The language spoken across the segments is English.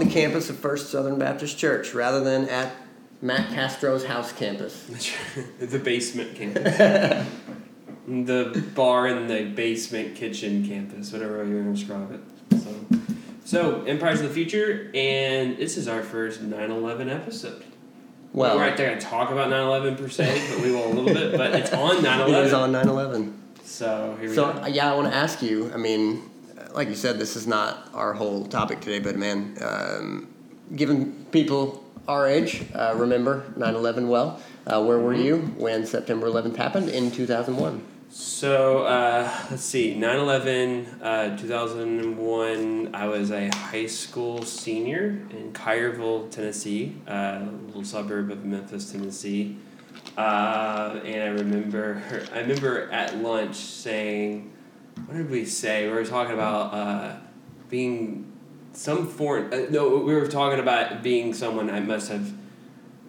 the campus of First Southern Baptist Church rather than at Matt Castro's house campus. the basement campus. the bar in the basement kitchen campus, whatever you're going to describe it. So, so Empires of the Future, and this is our first 9 11 episode. Well, We're not going to talk about 9 11 per se, but we will a little bit. But it's on 9 11. it is 11. on 9 11. So here we So, go. yeah, I want to ask you. I mean, like you said, this is not our whole topic today, but man, um, given people our age uh, remember 9 11 well, uh, where were Mm-hmm. you when September 11th happened in 2001? So uh, let's see, 9 11, uh, 2001, I was a high school senior in Collierville, Tennessee, uh, a little suburb of Memphis, Tennessee. Uh, and I remember, I remember at lunch saying, what did we say? We were talking about uh, being some foreign, uh, no, we were talking about being someone I must have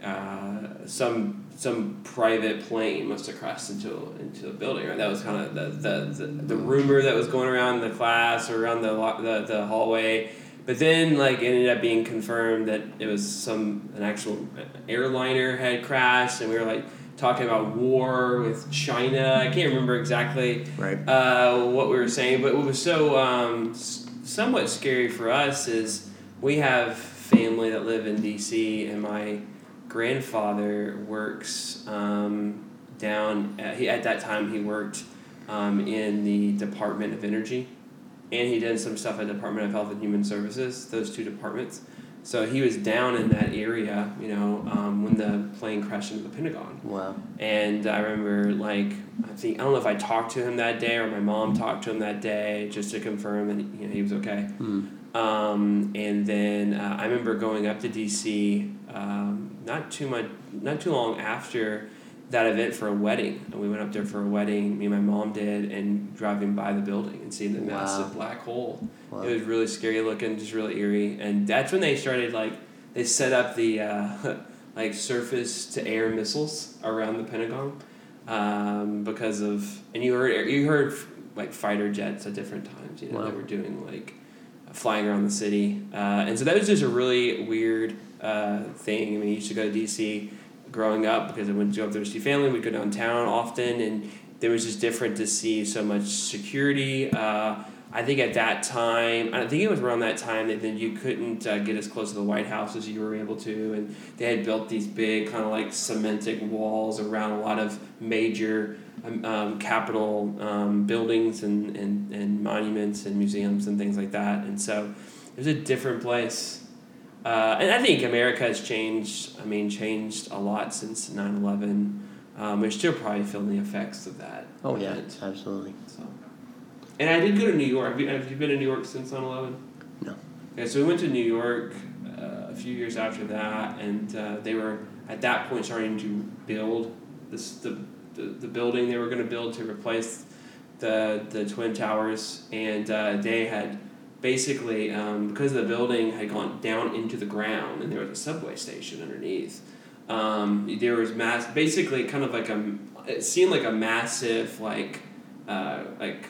uh, some some private plane must have crashed into into a building. Right, that was kind of the, the, the, the rumor that was going around the class or around the, lo- the the hallway. But then, like, it ended up being confirmed that it was some an actual airliner had crashed, and we were like talking about war with China. I can't remember exactly Right. uh, what we were saying, but what was so um, somewhat scary for us is we have family that live in DC, and my grandfather works um, down. At, he at that time he worked um, in the Department of Energy, and he did some stuff at the Department of Health and Human Services. Those two departments. So he was down in that area, you know, um, when the plane crashed into the Pentagon. Wow. And I remember, like, I think I don't know if I talked to him that day or my mom talked to him that day just to confirm that you know he was okay. Hmm. Um, and then uh, I remember going up to DC um, not too much, not too long after that event for a wedding, and we went up there for a wedding. Me and my mom did, and driving by the building and seeing the Wow. massive black hole. Wow. It was really scary looking, just really eerie. And that's when they started like they set up the uh, like surface to air missiles around the Pentagon um, because of and you heard you heard like fighter jets at different times. You know Wow. they were doing like flying around the city, uh, and so that was just a really weird uh, thing. I mean, you used to go to DC growing up because I went to see family. We'd go downtown often, and there was just different to see so much security. Uh, I think at that time, I think it was around that time that then you couldn't uh, get as close to the White House as you were able to, and they had built these big kind of like cemented walls around a lot of major um, um, capital um, buildings and, and, and monuments and museums and things like that. And so it was a different place. Uh, and I think America has changed, I mean, changed a lot since 9 11. Um, we're still probably feeling the effects of that. Oh, yeah, absolutely. So. And I did go to New York. Have you, have you been to New York since 9 11? No. Okay, so we went to New York uh, a few years after that, and uh, they were at that point starting to build this the, the, the building they were going to build to replace the the twin towers, and uh, they had basically um, because the building had gone down into the ground, and there was a subway station underneath. Um, there was mass, basically kind of like a, it seemed like a massive like, uh, like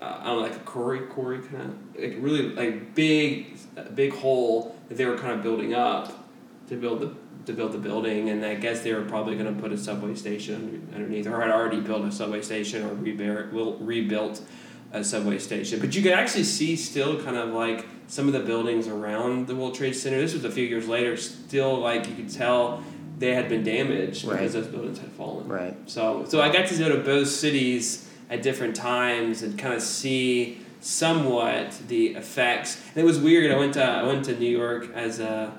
uh, I don't know, like a quarry, quarry kind of, like really like big, big hole that they were kind of building up to build the to build the building, and I guess they were probably going to put a subway station underneath, or had already built a subway station, or rebuilt, rebuilt a subway station. But you could actually see still kind of like some of the buildings around the World Trade Center. This was a few years later. Still, like you could tell they had been damaged Right. because those buildings had fallen. Right. So, so I got to go to both cities at different times and kind of see somewhat the effects. And it was weird. I went to I went to New York as a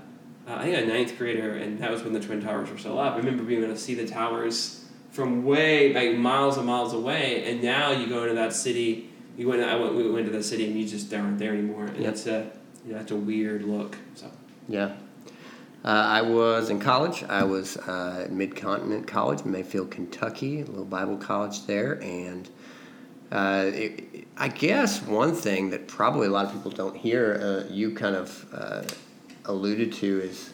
uh, I think a ninth grader, and that was when the twin towers were still up. I remember being able to see the towers from way like miles and miles away. And now you go into that city. You went. I went. We went to the city, and you just aren't there anymore. And Yep. it's a you know, that's a weird look. So. Yeah. Uh, I was in college. I was uh, at Mid Continent College, Mayfield, Kentucky, a little Bible college there. And uh, it, I guess one thing that probably a lot of people don't hear, uh, you kind of uh, alluded to, is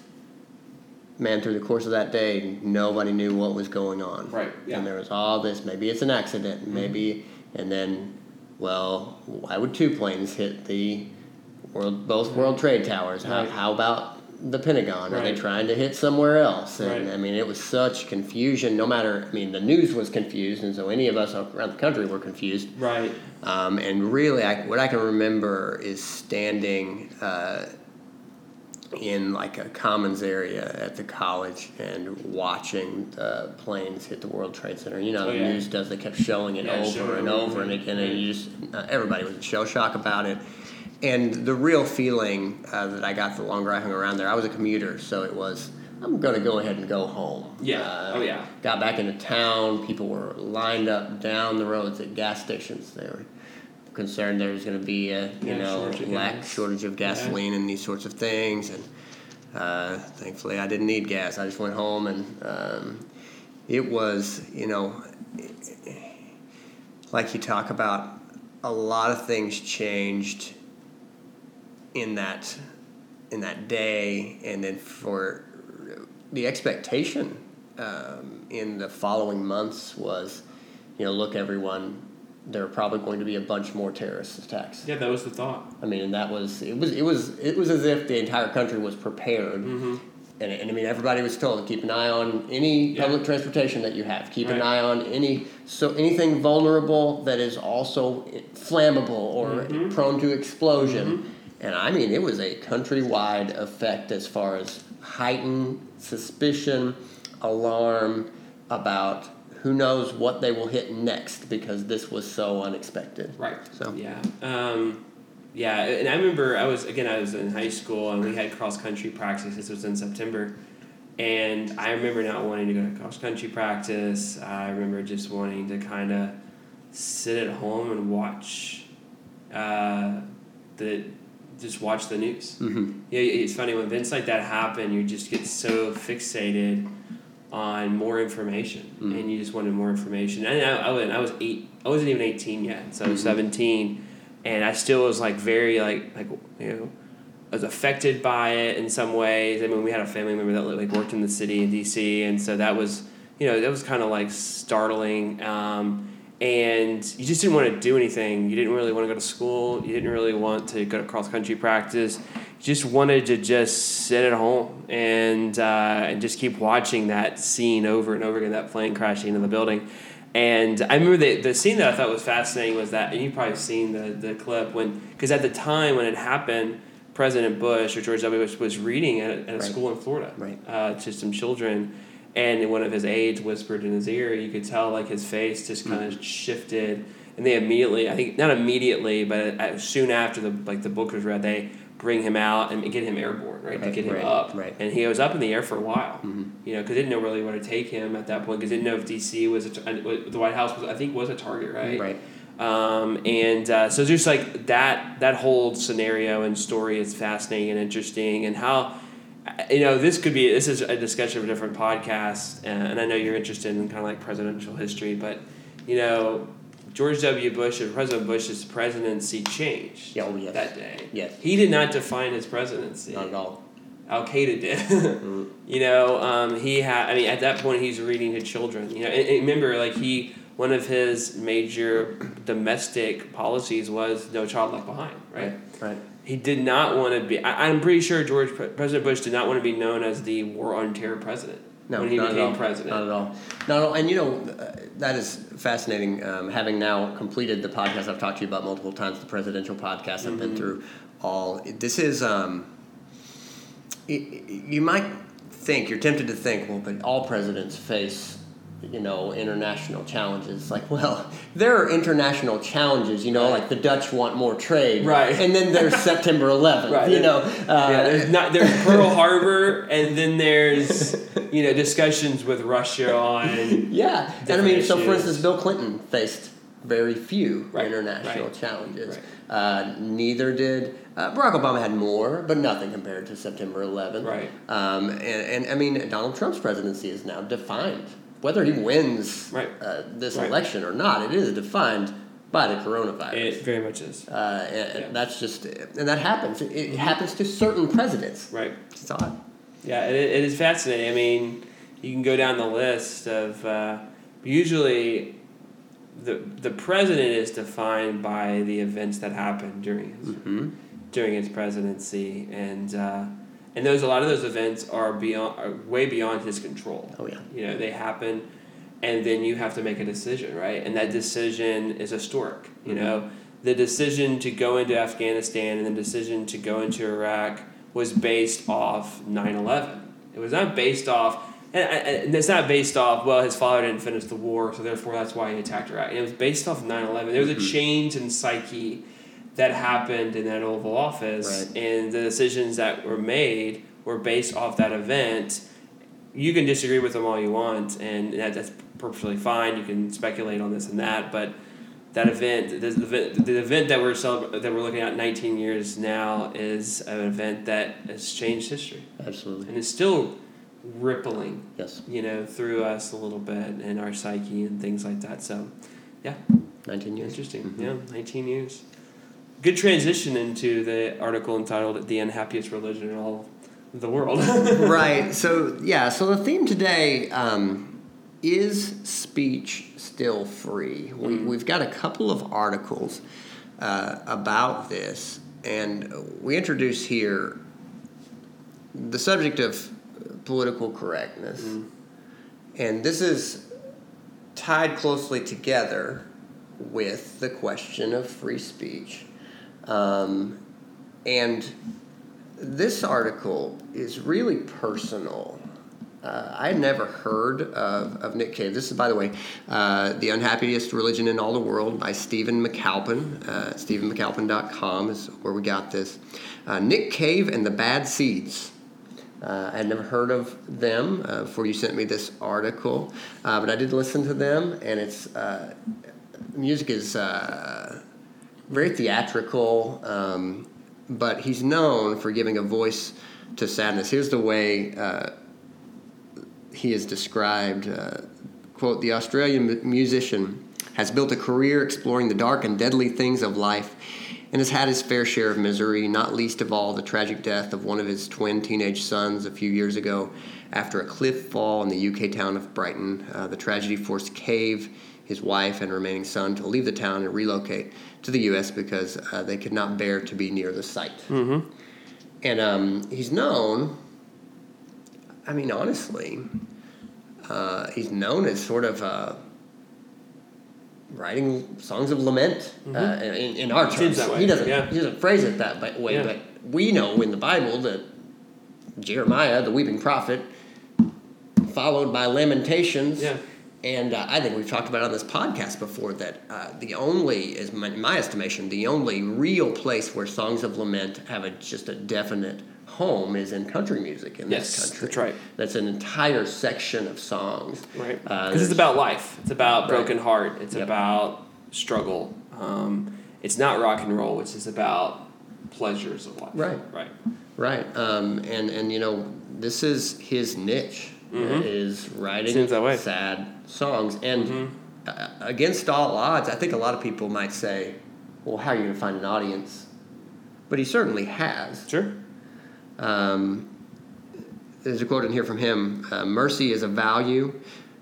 man, through the course of that day, nobody knew what was going on. Right. Yeah. And there was all this. Maybe it's an accident. Maybe, and then, well, why would two planes hit the world, both World Trade Towers? How, Right. how about the Pentagon? Are they trying to hit somewhere else? And. I mean, it was such confusion. No matter, I mean, the news was confused, and so any of us around the country were confused. Right. Um, and really, I, what I can remember is standing uh, in like a commons area at the college and watching the planes hit the World Trade Center. You know, Oh, the yeah. news does; they kept showing it Yeah, over showing and over and again, and you just uh, everybody was in shell shock about it. And the real feeling uh, that I got the longer I hung around there, I was a commuter, so it was. I'm gonna go ahead and go home. Yeah. Uh, Oh, yeah. Got back into town. People were lined up down the roads at gas stations. They were concerned there's going to be a you Yeah, know shortage lack gas. shortage of gasoline and these sorts of things. And uh, thankfully, I didn't need gas. I just went home, and um, it was you know like you talk about a lot of things changed in that in that day, and then for the expectation um, in the following months was, you know, look, everyone, there are probably going to be a bunch more terrorist attacks. Yeah, that was the thought. I mean, and that was it was it was it was as if the entire country was prepared. Mm-hmm. And, and I mean, everybody was told to keep an eye on any Yeah. public transportation that you have. Keep an eye on any so anything vulnerable that is also flammable or Mhm. prone to explosion. Mm-hmm. And I mean, it was a countrywide effect as far as heightened suspicion, alarm about who knows what they will hit next because this was so unexpected. Right. So Yeah. Um, yeah, and I remember I was again I was in high school and we had cross country practice. This was in September, and I remember not wanting to go to cross country practice. I remember just wanting to kind of sit at home and watch uh, the just watch the news. Mhm. Yeah, it's funny when events like that happen. You just get so fixated on more information, Mhm. and you just wanted more information. And I, I, was, I was eight. I wasn't even eighteen yet, so I was Mhm. seventeen, and I still was like very like like you know. I was affected by it in some ways. I mean, we had a family member that like worked in the city in DC, and so that was, you know, that was kind of like startling. Um, and you just didn't want to do anything. You didn't really want to go to school. You didn't really want to go to cross country practice. Just wanted to just sit at home and uh, and just keep watching that scene over and over again. That plane crashing into the building. And I remember the, the scene that I thought was fascinating was that, and you've probably seen the, the clip when, because at the time when it happened, President Bush or George W. Bush was reading at, a- at a Right. school in Florida Right. uh, to some children, and one of his aides whispered in his ear. You could tell like his face just kind of shifted, and they immediately, I think not immediately, but uh, soon after the like the book was read, they bring him out and get him airborne, right, to get him right, up, right. and he was up in the air for a while. Mhm. You know, because didn't know really where to take him at that point. Because didn't know if DC was a, uh, the White House was I think was a target, right? Right. Um, and uh, so just like that that whole scenario and story is fascinating and interesting, and how you know this could be this is a discussion of a different podcast, and I know you're interested in kind of like presidential history, but you know George W. Bush or President Bush's presidency changed oh, yes. that day. Yes. He did not define his presidency. Not at all. Al Qaeda did. Mm. you know, um, he had. I mean, at that point, he's reading to children. You know, and, and remember, like he, one of his major domestic policies was no child left behind. Right. Right. He did not want to be. I, I'm pretty sure George President Bush did not want to be known as the war on terror president No, when he not at all. president. Not at all. Not at all. And you know, uh, that is fascinating. Um, having now completed the podcast I've talked to you about multiple times, the presidential podcast, I've Mm-hmm. been through all. This is, um, y- you might think, you're tempted to think, well, but all presidents face, you know, international challenges. Like, well, there are international challenges, you know, like the Dutch want more trade. Right. And then there's September 11th, Right. you know. Uh, yeah, there's not there's Pearl Harbor, and then there's you know discussions with Russia on Yeah, and I mean, so for instance, Bill Clinton faced very few Right, international right, challenges. Uh, neither did uh, Barack Obama had more, but nothing compared to September 11th. Right. Um, and, and I mean, Donald Trump's presidency is now defined. Whether he wins Right. uh, this Right. election or not, it is defined by the coronavirus. it. Very much is uh, and, Yeah. that's just, and that happens. It, it happens to certain presidents. right. It's odd. Yeah, it, it is fascinating. I mean, you can go down the list of uh, usually the the president is defined by the events that happen during his Mm-hmm. during his presidency, and uh, and those a lot of those events are beyond are way beyond his control. Oh yeah. You know, they happen, and then you have to make a decision, right? And that decision is historic. You Mm-hmm. know, the decision to go into Afghanistan and the decision to go into Iraq was based off 9-11. It was not based off, and, and it's not based off, well, his father didn't finish the war, so therefore that's why he attacked Iraq. It was based off 9-11. There was a Mhm. change in psyche that happened in that Oval Office, Right. and the decisions that were made were based off that event. You can disagree with them all you want, and that, that's perfectly fine. You can speculate on this and that, but that event, the, event, the event that we're celebra- that we're looking at 19 years now, is an event that has changed history, Absolutely. and it's still rippling, Yes. you know, through us a little bit and our psyche and things like that. So, yeah, 19 years. interesting. Mhm. Yeah, 19 years. Good transition into the article entitled "The Unhappiest Religion in All the World." right. So yeah. So the theme today um, is speech still free. We Mm. we've got a couple of articles uh, about this, and we introduce here the subject of political correctness, Mm. and this is tied closely together with the question of free speech, um, and this article is really personal. Uh, I had never heard of, of Nick Cave. This is, by the way, uh, The Unhappiest Religion in All the World by Stephen McAlpine. Uh, StephenMcAlpine.com is where we got this. Uh, Nick Cave and the Bad Seeds. Uh, I had never heard of them uh, before you sent me this article, uh, but I did listen to them, and it's music is very theatrical, um, but he's known for giving a voice to sadness. Here's the way uh, he is described uh, quote the australian musician has built a career exploring the dark and deadly things of life and has had his fair share of misery not least of all the tragic death of one of his twin teenage sons a few years ago after a cliff fall in the uk town of brighton uh, the tragedy forced cave his wife and remaining son to leave the town and relocate to the us because uh, they could not bear to be near the site mm-hmm. and um, he's known I mean, honestly, uh, he's known as sort of uh, writing songs of lament uh, in, in our Mm-hmm. Terms. that way, He doesn't. yeah. He doesn't phrase it that way, Yeah. but we know in the Bible that Jeremiah, the weeping prophet, followed by Lamentations. Yeah. And uh, I think we've talked about on this podcast before that uh, the only, is my, in my estimation, the only real place where songs of lament have a, just a definite home is in country music in Yes, this country. that's right. That's an entire section of songs. Right. Uh, Because it's about life. It's about Right. broken heart. It's Yep. about struggle. Um, it's not rock and roll. It's just about pleasures of life. Right. Right. Right. Um, and, and, you know, this is his niche, Mhm. is writing Seems that way. sad songs. And Mhm. uh, against all odds, I think a lot of people might say, well, how are you going to find an audience? But he certainly has. Sure. Um, there's a quote in here from him uh, Mercy is a value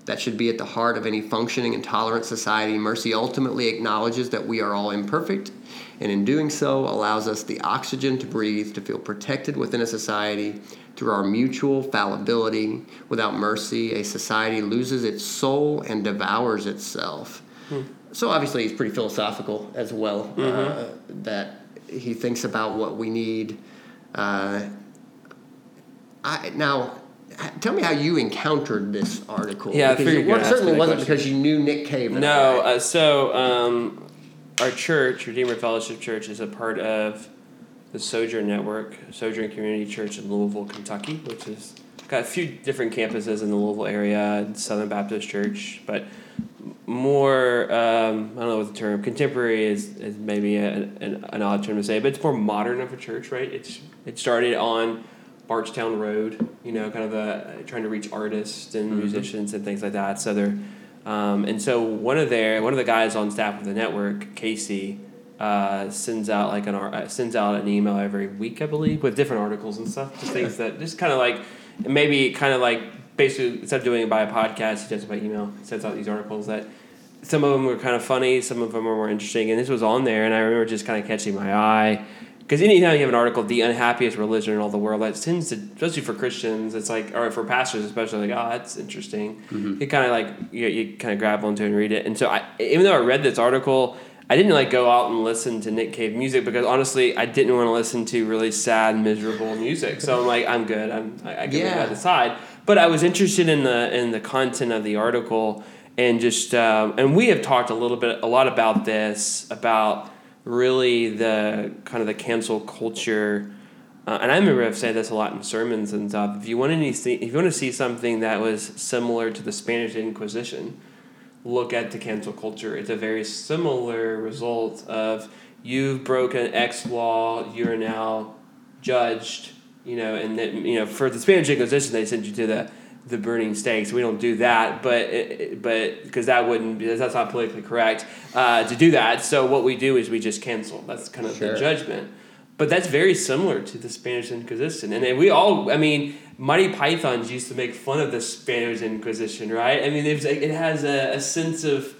that should be at the heart of any functioning and tolerant society. Mercy ultimately acknowledges that we are all imperfect, and in doing so, allows us the oxygen to breathe, to feel protected within a society through our mutual fallibility. Without mercy, a society loses its soul and devours itself. So, obviously, he's pretty philosophical as well, uh, that he thinks about what we need. Uh, I, now, tell me how you encountered this article. Yeah, because it certainly wasn't question. because you knew Nick Cave. No, uh, so um, our church, Redeemer Fellowship Church, is a part of the Sojourn Network, Sojourn Community Church in Louisville, Kentucky, which is got a few different campuses in the Louisville area, Southern Baptist Church, but more um, I don't know what the term contemporary is is maybe a, an, an odd term to say, but it's more modern of a church, right? It's it started on Bardstown Road, you know, kind of the trying to reach artists and Mhm. musicians and things like that. So they're um, and so one of their one of the guys on staff of the network, Casey, uh, sends out like an uh, sends out an email every week, I believe, with different articles and stuff, just things that just kind of like maybe kind of like basically instead of doing it by a podcast, he does it by email. Sends out these articles that some of them were kind of funny, some of them were more interesting, and this was on there, and I remember just kind of catching my eye. Because anytime you have an article, the unhappiest religion in all the world, that tends to, especially for Christians, it's like, or for pastors especially, like, oh, that's interesting. Mm-hmm. You kind of like, you, you kind of grab onto it and read it. And so, I, even though I read this article, I didn't like go out and listen to Nick Cave music because honestly, I didn't want to listen to really sad, miserable music. So I'm like, I'm good. I'm I, I can Yeah. leave that aside. But I was interested in the in the content of the article and just um, and we have talked a little bit a lot about this about really the kind of the cancel culture. Uh, and I remember I've said this a lot in sermons and stuff. If you want to see, if you want to see something that was similar to the Spanish Inquisition, look at the cancel culture. It's a very similar result of you've broken X law, you're now judged, you know, and then, you know, for the Spanish Inquisition, they sent you to the, the burning stakes. We don't do that, but, but, because that wouldn't, that's not politically correct uh, to do that. So what we do is we just cancel. That's kind of Sure. the judgment. But that's very similar to the Spanish Inquisition. And we all, I mean, Monty Pythons used to make fun of the Spanish Inquisition, right? I mean, there's, it has a, a sense of,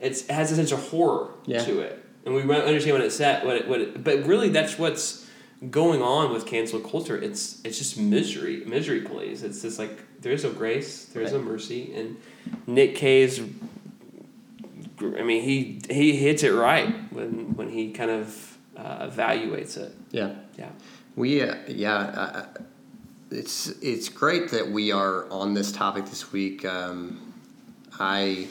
it's, it has a sense of horror Yeah. to it. And we won't understand what it's set, what it, what it, but really that's what's going on with cancel culture. It's, it's just misery, misery plays. It's just like, there is no grace, there is no mercy. And Nick Cave's, I mean, he, he hits it right when, when he kind of uh, evaluates it. Yeah. Yeah. We uh, yeah, uh, it's it's great that we are on this topic this week. Um, I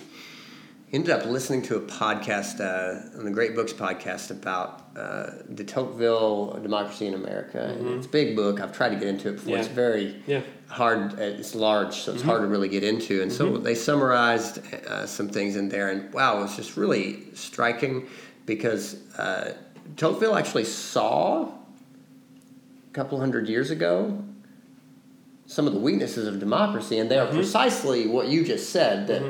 ended up listening to a podcast uh, on the Great Books podcast about uh, de Tocqueville, Democracy in America. And It's a big book. I've tried to get into it before. It's very Yeah. hard. uh, It's large, so it's hard to really get into. And so they summarized uh, some things in there, and wow, it was just really striking because uh, Tocqueville actually saw a couple hundred years ago some of the weaknesses of democracy, and they are precisely what you just said that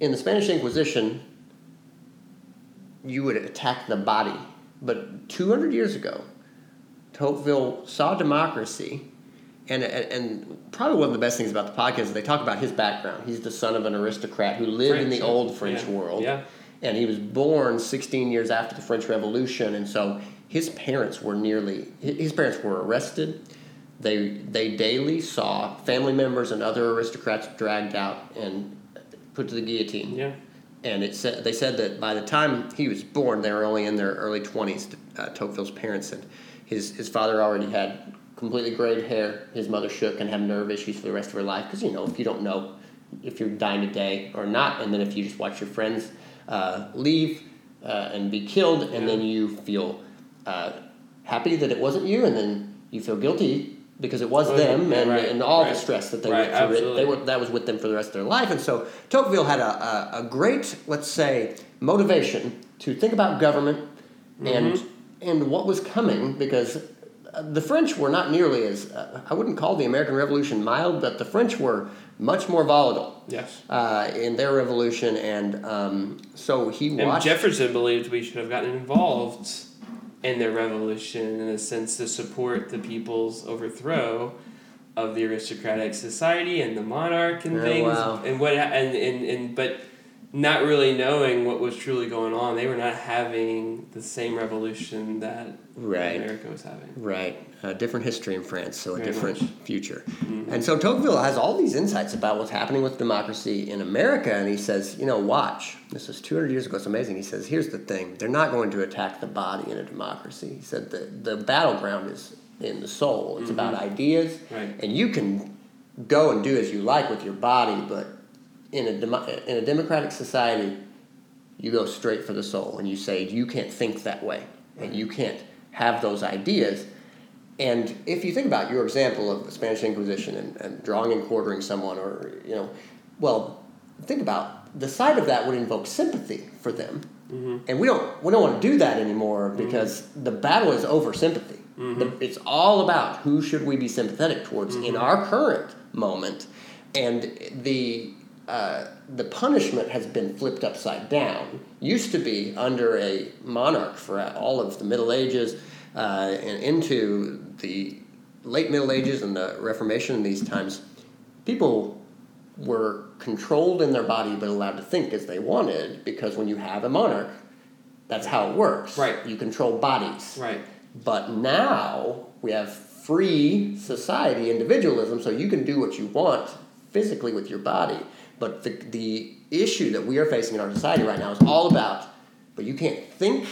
in the Spanish Inquisition, you would attack the body. But 200 years ago, Tocqueville saw democracy, and, and, and probably one of the best things about the podcast is they talk about his background. He's the son of an aristocrat who lived in the old. French Yeah. world. Yeah. And he was born 16 years after the French Revolution, and so his parents were nearly his parents were arrested. They they daily saw family members and other aristocrats dragged out and put to the guillotine. Yeah. And it said they said that by the time he was born, they were only in their early 20s. Uh, Tocqueville's parents and his his father already had completely grayed hair. His mother shook and had nerve issues for the rest of her life because you know if you don't know if you're dying today or not, and then if you just watch your friends uh, leave uh, and be killed, and then you feel uh, happy that it wasn't you, and then you feel guilty because it was Wasn't- them, yeah, and, right, and all right. the stress that they Right, went through. It, they were that was with them for the rest of their life, and so Tocqueville had a, a, a great, let's say, motivation to think about government and Mm-hmm. and what was coming because uh, the French were not nearly as uh, I wouldn't call the American Revolution mild, but the French were much more volatile Yes. uh, in their revolution, and um, so he And watched. Jefferson believed we should have gotten involved in their revolution in a sense to support the people's overthrow of the aristocratic society and the monarch and Oh, things wow. and what and, and and but not really knowing what was truly going on they were not having the same revolution that Right. America was having Right, a different history in France, so a Very different much. future. Mm-hmm. And so Tocqueville has all these insights about what's happening with democracy in America, and he says, you know, watch. This was 200 years ago. It's amazing. He says, here's the thing: they're not going to attack the body in a democracy. He said the the battleground is in the soul. It's about ideas, Mm-hmm. Right. and you can go and do as you like with your body, but in a demo- in a democratic society, you go straight for the soul and you say you can't think that way and you can't have those ideas. And if you think about your example of the spanish inquisition and, and drawing and quartering someone or you know well think about the side of that would invoke sympathy for them. Mm-hmm. And we don't we don't want to do that anymore mm-hmm. because the battle is over sympathy. Mm-hmm. The, it's all about who should we be sympathetic towards in our current moment. And the uh, the punishment has been flipped upside down. Used to be under a monarch for all of the Middle Ages Uh, and into the late Middle Ages and the Reformation in these times, people were controlled in their body but allowed to think as they wanted because when you have a monarch, that's how it works. Right. You control bodies. Right. But now we have free society, individualism, so you can do what you want physically with your body. But the, the issue that we are facing in our society right now is all about, but you can't think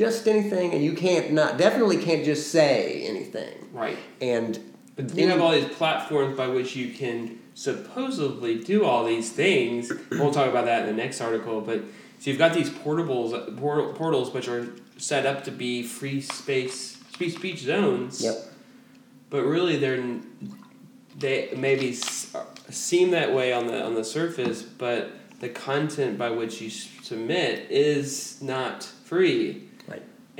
just anything, and you can't not definitely can't just say anything. Right. And But you have all these platforms by which you can supposedly do all these things. We'll talk about that in the next article. But so you've got these portables, portal, portals, which are set up to be free space, free speech zones. Yep. But really, they're they maybe seem that way on the on the surface, but the content by which you submit is not free.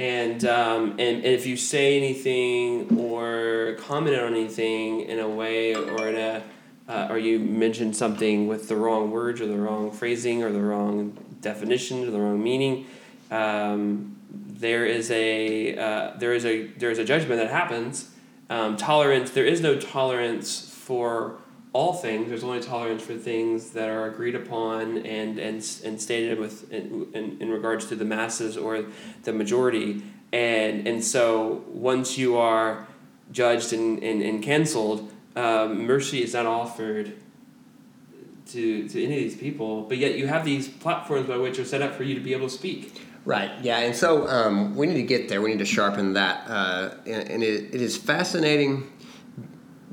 And um, and if you say anything or comment on anything in a way or in a uh, or you mention something with the wrong words or the wrong phrasing or the wrong definition or the wrong meaning, um, there is a uh, there is a there is a judgment that happens. Um, tolerance there is no tolerance for all things. There's only tolerance for things that are agreed upon and and, and stated with in, in, in regards to the masses or the majority. And and so once you are judged and, and, and canceled, um, mercy is not offered to, to any of these people, but yet you have these platforms by which are set up for you to be able to speak. Right. Yeah. And so um, we need to get there. We need to sharpen that. Uh, and and it, it is fascinating.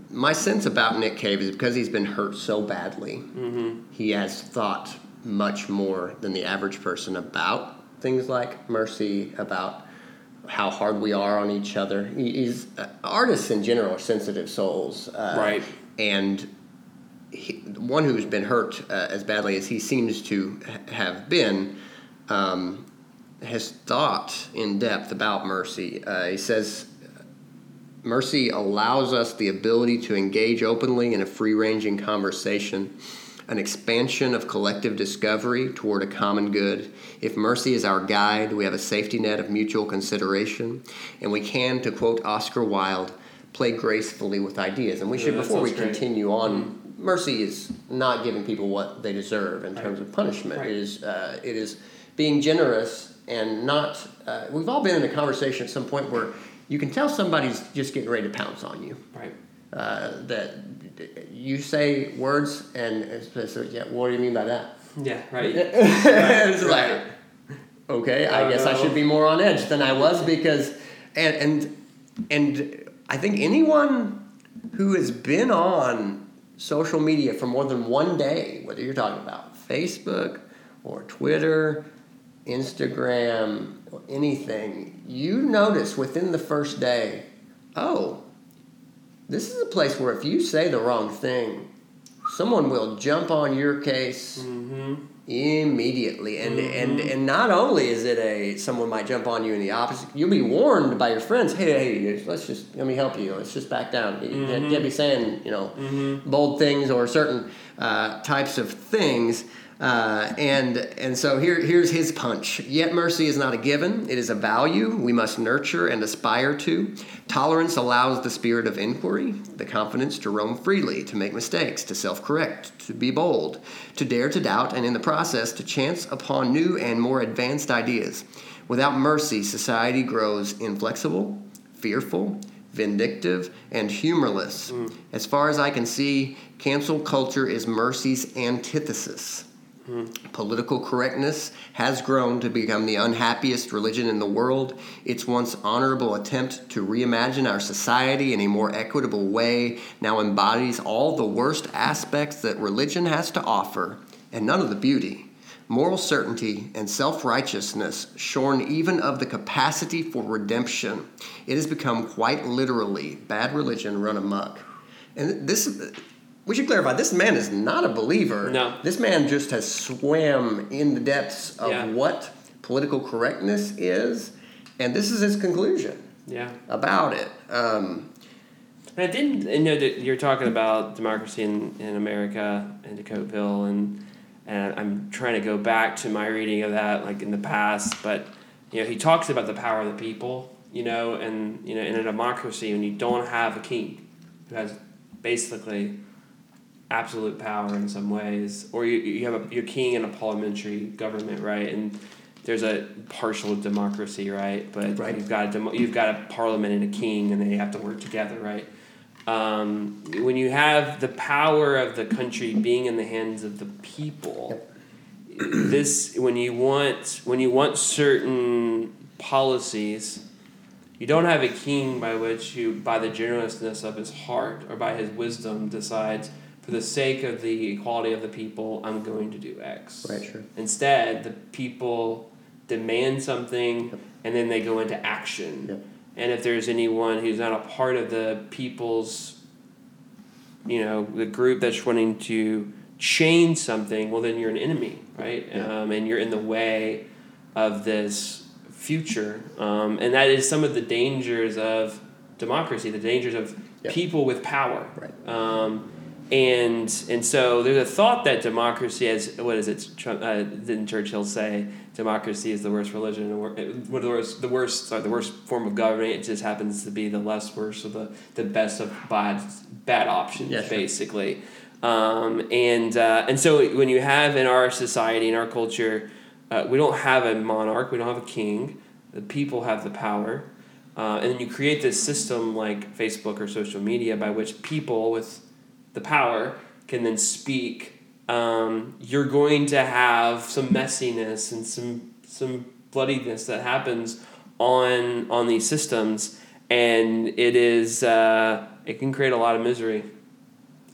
My sense about Nick Cave is because he's been hurt so badly, he has thought much more than the average person about things like mercy, about how hard we are on each other. He- He's uh, artists in general are sensitive souls, uh, Right. And he, one who's been hurt uh, as badly as he seems to ha- have been. Um, has thought in depth about mercy. Uh, he says, Mercy allows us the ability to engage openly in a free ranging conversation, an expansion of collective discovery toward a common good. If mercy is our guide, we have a safety net of mutual consideration, and we can, to quote Oscar Wilde, play gracefully with ideas. And we should, Yeah, that before we great. continue on, mercy is not giving people what they deserve in terms of punishment. Right. It is uh, it is being generous and not. Uh, we've all been in a conversation at some point where you can tell somebody's just getting ready to pounce on you. Right. Uh, that you say words and it's, yeah, what do you mean by that? Yeah, right. it's right. like, okay, I Uh, guess I should be more on edge than I was because, and and and I think anyone who has been on social media for more than one day, whether you're talking about Facebook or Twitter, Instagram, anything, you notice within the first day, oh, this is a place where if you say the wrong thing, someone will jump on your case Mm-hmm. immediately and and and not only is it a someone might jump on you in the opposite you'll be warned by your friends hey hey let's just let me help you let's just back down you Mhm. can't be saying you know Mm-hmm. bold things or certain uh, types of things uh, and and so here here's his punch. Yet mercy is not a given; it is a value we must nurture and aspire to. Tolerance allows the spirit of inquiry, the confidence to roam freely, to make mistakes, to self-correct, to be bold, to dare to doubt, and in the process to chance upon new and more advanced ideas. Without mercy, society grows inflexible, fearful, vindictive, and humorless. As far as I can see, cancel culture is mercy's antithesis. Political correctness has grown to become the unhappiest religion in the world. Its once honorable attempt to reimagine our society in a more equitable way now embodies all the worst aspects that religion has to offer, and none of the beauty. Moral certainty and self righteousness, shorn even of the capacity for redemption. It has become quite literally bad religion run amok. And this, we should clarify, this man is not a believer. No. This man just has swam in the depths of Yeah. what political correctness is, and this is his conclusion Yeah. about it. Um, I didn't I know that you're talking about democracy in, in America and de Tocqueville and and I'm trying to go back to my reading of that like in the past, but you know, he talks about the power of the people, you know, and you know, in a democracy, when you don't have a king who has basically absolute power in some ways, or you, you have a your king in a parliamentary government, right? And there's a partial democracy, right? But Right. you've got a demo, you've got a parliament and a king, and they have to work together, right? Um, when you have the power of the country being in the hands of the people, this when you want when you want certain policies, you don't have a king by which you, by the generousness of his heart or by his wisdom, decides for the sake of the equality of the people, I'm going to do X. Right, sure. Instead, the people demand something Yep. and then they go into action. Yep. And if there's anyone who's not a part of the people's, you know, the group that's wanting to change something, well, then you're an enemy, right? Yeah. Um, and you're in the way of this future. Um, and that is some of the dangers of democracy, the dangers of Yep. people with power. Right. Um, and and so there's a thought that democracy as what is it? Trump, uh, didn't Churchill say democracy is the worst religion? Or what the worst the worst sorry, the worst form of government? It just happens to be the less worst or the, the best of bad bad options, Yeah, sure. basically. Um, and uh, and so when you have in our society in our culture, uh, we don't have a monarch, we don't have a king. The people have the power. Uh, and then you create this system like Facebook or social media by which people with the power can then speak. Um, you're going to have some messiness and some some bloodiness that happens on on these systems, and it is uh, it can create a lot of misery.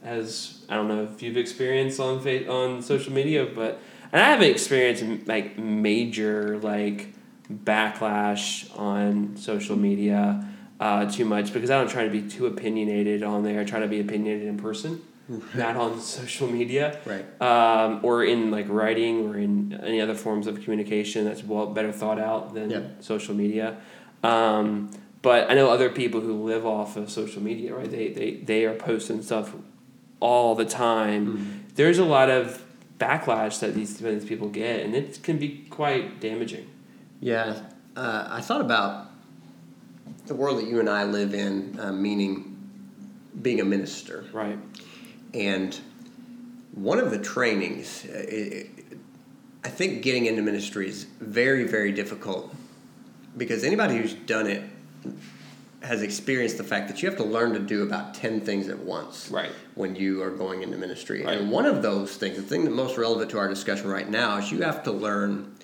As I don't know if you've experienced on fa- on social media, but and I haven't experienced like major like backlash on social media uh, too much because I don't try to be too opinionated on there. I try to be opinionated in person, not on social media, Right. um, or in like writing or in any other forms of communication that's well better thought out than Yeah. social media. Um, but I know other people who live off of social media, right? They they they are posting stuff all the time. There's a lot of backlash that these, these people get, and it can be quite damaging. Yeah, uh, I thought about the world that you and I live in, uh, meaning being a minister. Right. And one of the trainings, uh, it, I think getting into ministry is very, very difficult because anybody who's done it has experienced the fact that you have to learn to do about 10 things at once Right. when you are going into ministry. Right. And one of those things, the thing that most relevant to our discussion right now, is you have to learn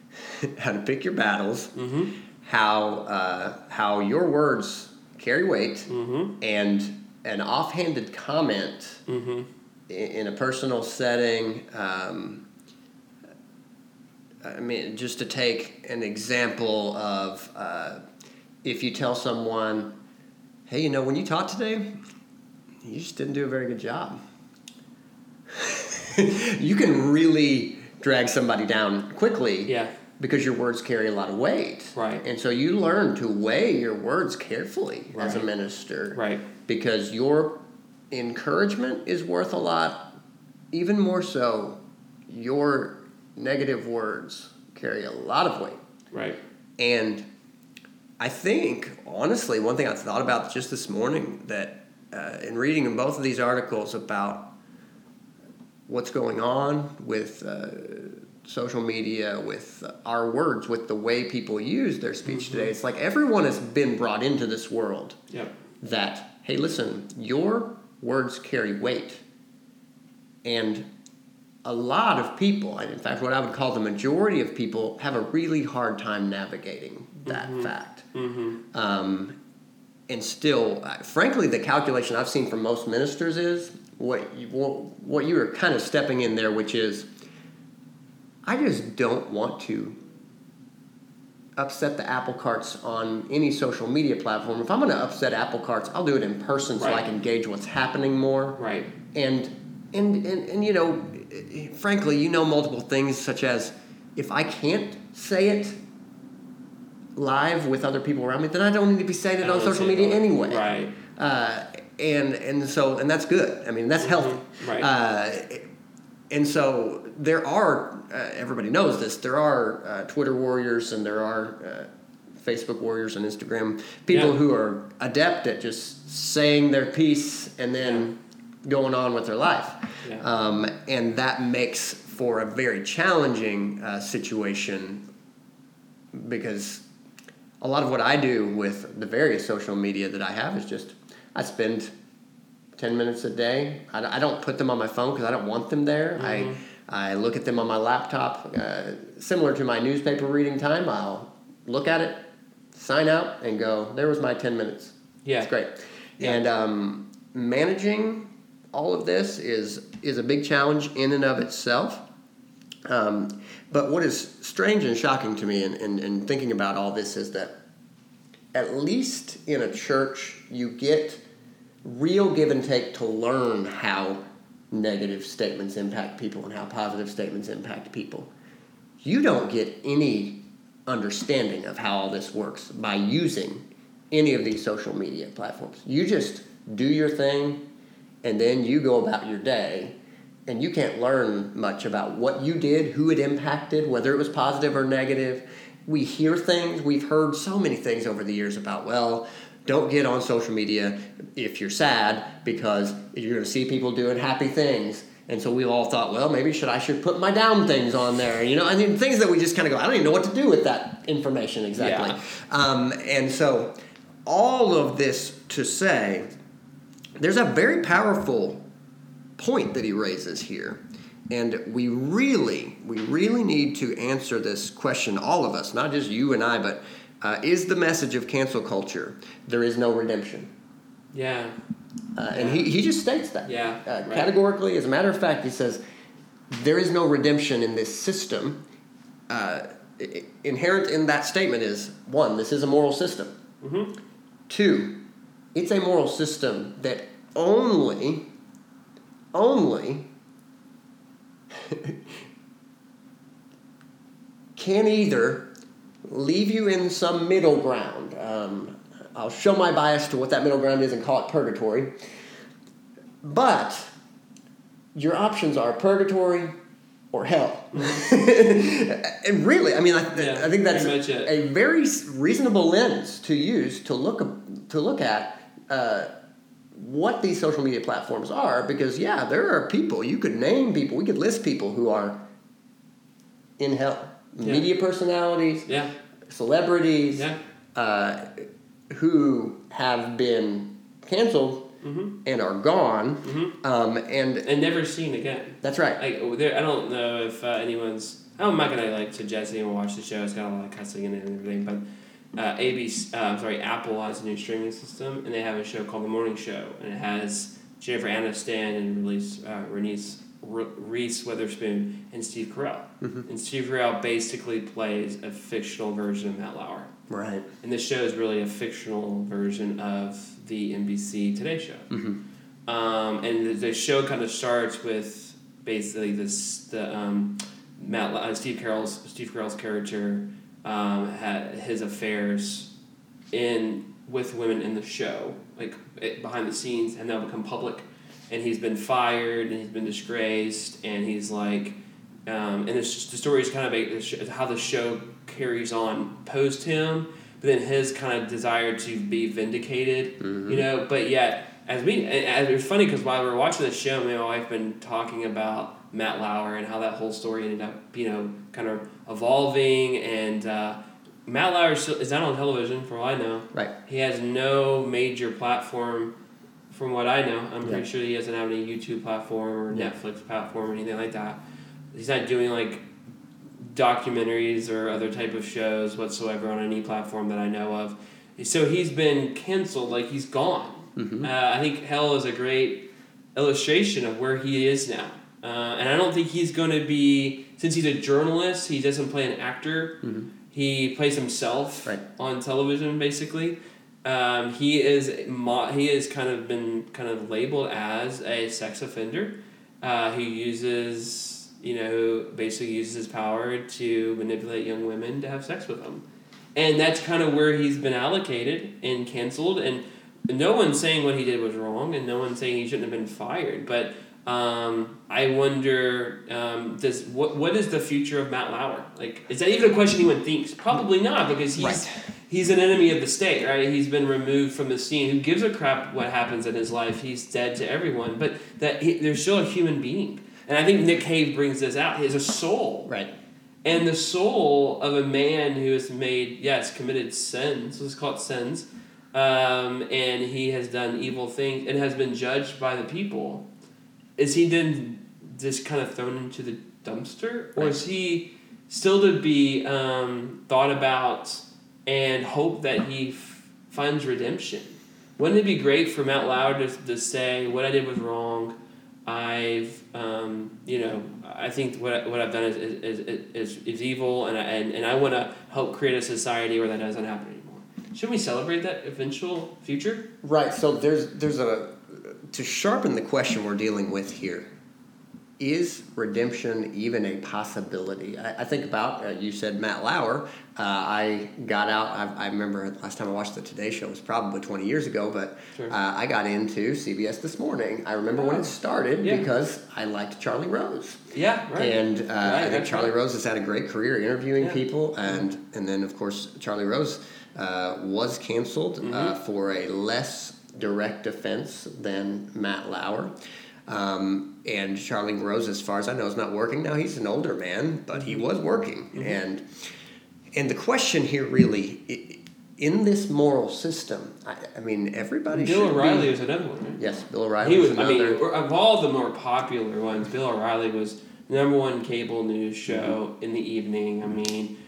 how to pick your battles, Mm-hmm. How uh, how your words carry weight, Mm-hmm. and an offhanded comment Mm-hmm. in a personal setting. Um, I mean, just to take an example of uh, if you tell someone, hey, you know, when you taught today, you just didn't do a very good job. you can really drag somebody down quickly Yeah. Because your words carry a lot of weight. Right. And so you learn to weigh your words carefully as a minister Right. because your encouragement is worth a lot. Even more so, your negative words carry a lot of weight. Right. And I think, honestly, one thing I thought about just this morning that uh, in reading in both of these articles about what's going on with uh, social media, with our words, with the way people use their speech today, it's like everyone has been brought into this world Yep. that, hey, listen, your words carry weight. And a lot of people, and in fact, what I would call the majority of people, have a really hard time navigating that fact. Mm-hmm. Um, and still, uh, frankly, the calculation I've seen from most ministers is what you, what, what you are kind of stepping in there, which is, I just don't want to upset the apple carts on any social media platform. If I'm going to upset apple carts, I'll do it in person so I can gauge what's happening more. Right. And and and, and you know, frankly, you know multiple things such as if I can't say it live with other people around me, then I don't need to be saying it on social media that. anyway. Right. Uh, and and so and that's good. I mean, that's healthy. Mhm. Right. Uh, and so there are. Uh, everybody knows this. There are uh, Twitter warriors and there are uh, Facebook warriors and Instagram, people Yeah. who are adept at just saying their piece and then going on with their life. Yeah. Um, and that makes for a very challenging uh, situation because a lot of what I do with the various social media that I have is just I spend 10 minutes a day. I, I don't put them on my phone because I don't want them there. Mhm. I, I look at them on my laptop. Uh, similar to my newspaper reading time, I'll look at it, sign out, and go, there was my 10 minutes. Yeah. It's great. Yeah. And um, managing all of this is, is a big challenge in and of itself. Um, but what is strange and shocking to me in, in, in thinking about all this is that at least in a church, you get real give and take to learn how negative statements impact people and how positive statements impact people. You don't get any understanding of how all this works by using any of these social media platforms. You just do your thing and then you go about your day and you can't learn much about what you did, who it impacted, whether it was positive or negative. We hear things, we've heard so many things over the years about, well, don't get on social media if you're sad because you're going to see people doing happy things. And so we all thought, well, maybe should I should put my down things on there, you know? I mean, things that we just kind of go, I don't even know what to do with that information exactly. Yeah. Um, and so all of this to say, there's a very powerful point that he raises here. And we really, we really need to answer this question, all of us, not just you and I, but uh, is the message of cancel culture there is no redemption? Yeah. Uh, and he, he just states that. Yeah, Uh, right. Categorically, as a matter of fact, he says there is no redemption in this system. Uh, inherent in that statement is one, this is a moral system. Mm-hmm. Two, it's a moral system that only, only can either leave you in some middle ground. Um, I'll show my bias to what that middle ground is and call it purgatory. But your options are purgatory or hell. and really, I mean, I, Yeah, I think that's much a very reasonable lens to use to look to look at uh, what these social media platforms are. Because yeah, there are people you could name people, we could list people who are in hell, Yeah. media personalities, Yeah. celebrities, Yeah. uh, who have been canceled Mm-hmm. and are gone. Mm-hmm. Um, and And never seen again. that's right. Like there, I don't know if uh, anyone's. I'm not gonna like suggest anyone watch the show. It's got a lot of cussing in it and everything. But uh, ABC, uh, I'm sorry, Apple has a new streaming system, and they have a show called The Morning Show, and it has Jennifer Aniston and Reese uh, Reese Reese Witherspoon and Steve Carell. Mhm. And Steve Carell basically plays a fictional version of Matt Lauer. Right. And this show is really a fictional version of the NBC Today Show. hmm Um, and the, the show kind of starts with basically this the um, Matt uh, Steve Carell's Steve Carell's character um, had his affairs in with women in the show, like it, behind the scenes, and now become public. And he's been fired, and he's been disgraced, and he's like, um, and it's just the story is kind of a, how the show carries on post him, but then his kind of desire to be vindicated, you know. But yet, as we, and, and it was funny because while we were watching the show, me and my wife been talking about Matt Lauer and how that whole story ended up, you know, kind of evolving. And uh, Matt Lauer is is not on television, for all I know. Right. He has no major platform, from what I know. I'm Yeah. pretty sure he doesn't have any YouTube platform or Yeah. Netflix platform or anything like that. He's not doing like documentaries or other type of shows whatsoever on any platform that I know of. So he's been canceled, like he's gone. Mhm. Uh, I think Hell is a great illustration of where he is now. Uh, and I don't think he's going to be, since he's a journalist, he doesn't play an actor. Mhm. He plays himself Right. on television, basically. Um, he is mo- he has kind of been kind of labeled as a sex offender. Uh, he uses you know basically uses his power to manipulate young women to have sex with them, and that's kind of where he's been allocated and canceled. And no one's saying what he did was wrong, and no one's saying he shouldn't have been fired. But um, I wonder, um, does what what is the future of Matt Lauer? Like, is that even a question anyone thinks? Probably not, because he's Right. he's an enemy of the state, right? He's been removed from the scene. Who gives a crap what happens in his life? He's dead to everyone. But that he, there's still a human being, and I think Nick Cave brings this out. He has a soul, Right. and the soul of a man who has made yes committed sins. Let's call it sins, um, and he has done evil things and has been judged by the people. Is he then just kind of thrown into the dumpster, or Right. is he still to be um, thought about and hope that he f- finds redemption? Wouldn't it be great for Matt Lauer to, to say what I did was wrong? I've um, you know I think what, what I've done is, is, is, is, evil and I, and, and I want to help create a society where that doesn't happen anymore. Shouldn't we celebrate that eventual future? Right. So there's there's a to sharpen the question we're dealing with here. Is redemption even a possibility? I, I think about uh, you said Matt Lauer. Uh, I got out. I, I remember last time I watched the Today Show was probably twenty years ago, but Sure. uh, I got into CBS this morning. I remember when it started Yeah. because I liked Charlie Rose. Yeah, right. And uh, Right, I think Charlie. Rose has had a great career interviewing Yeah. people, and and then of course Charlie Rose uh, was canceled uh, Mm-hmm. for a less direct offense than Matt Lauer. Um, and Charlie Rose, as far as I know, is not working now. He's an older man, but he was working. Mm-hmm. And and the question here really, in this moral system, I, I mean, everybody Bill O'Reilly be. was another one. Right? Yes, Bill O'Reilly He was. was I mean, of all the more popular ones, Bill O'Reilly was number one cable news show in the evening. I mean,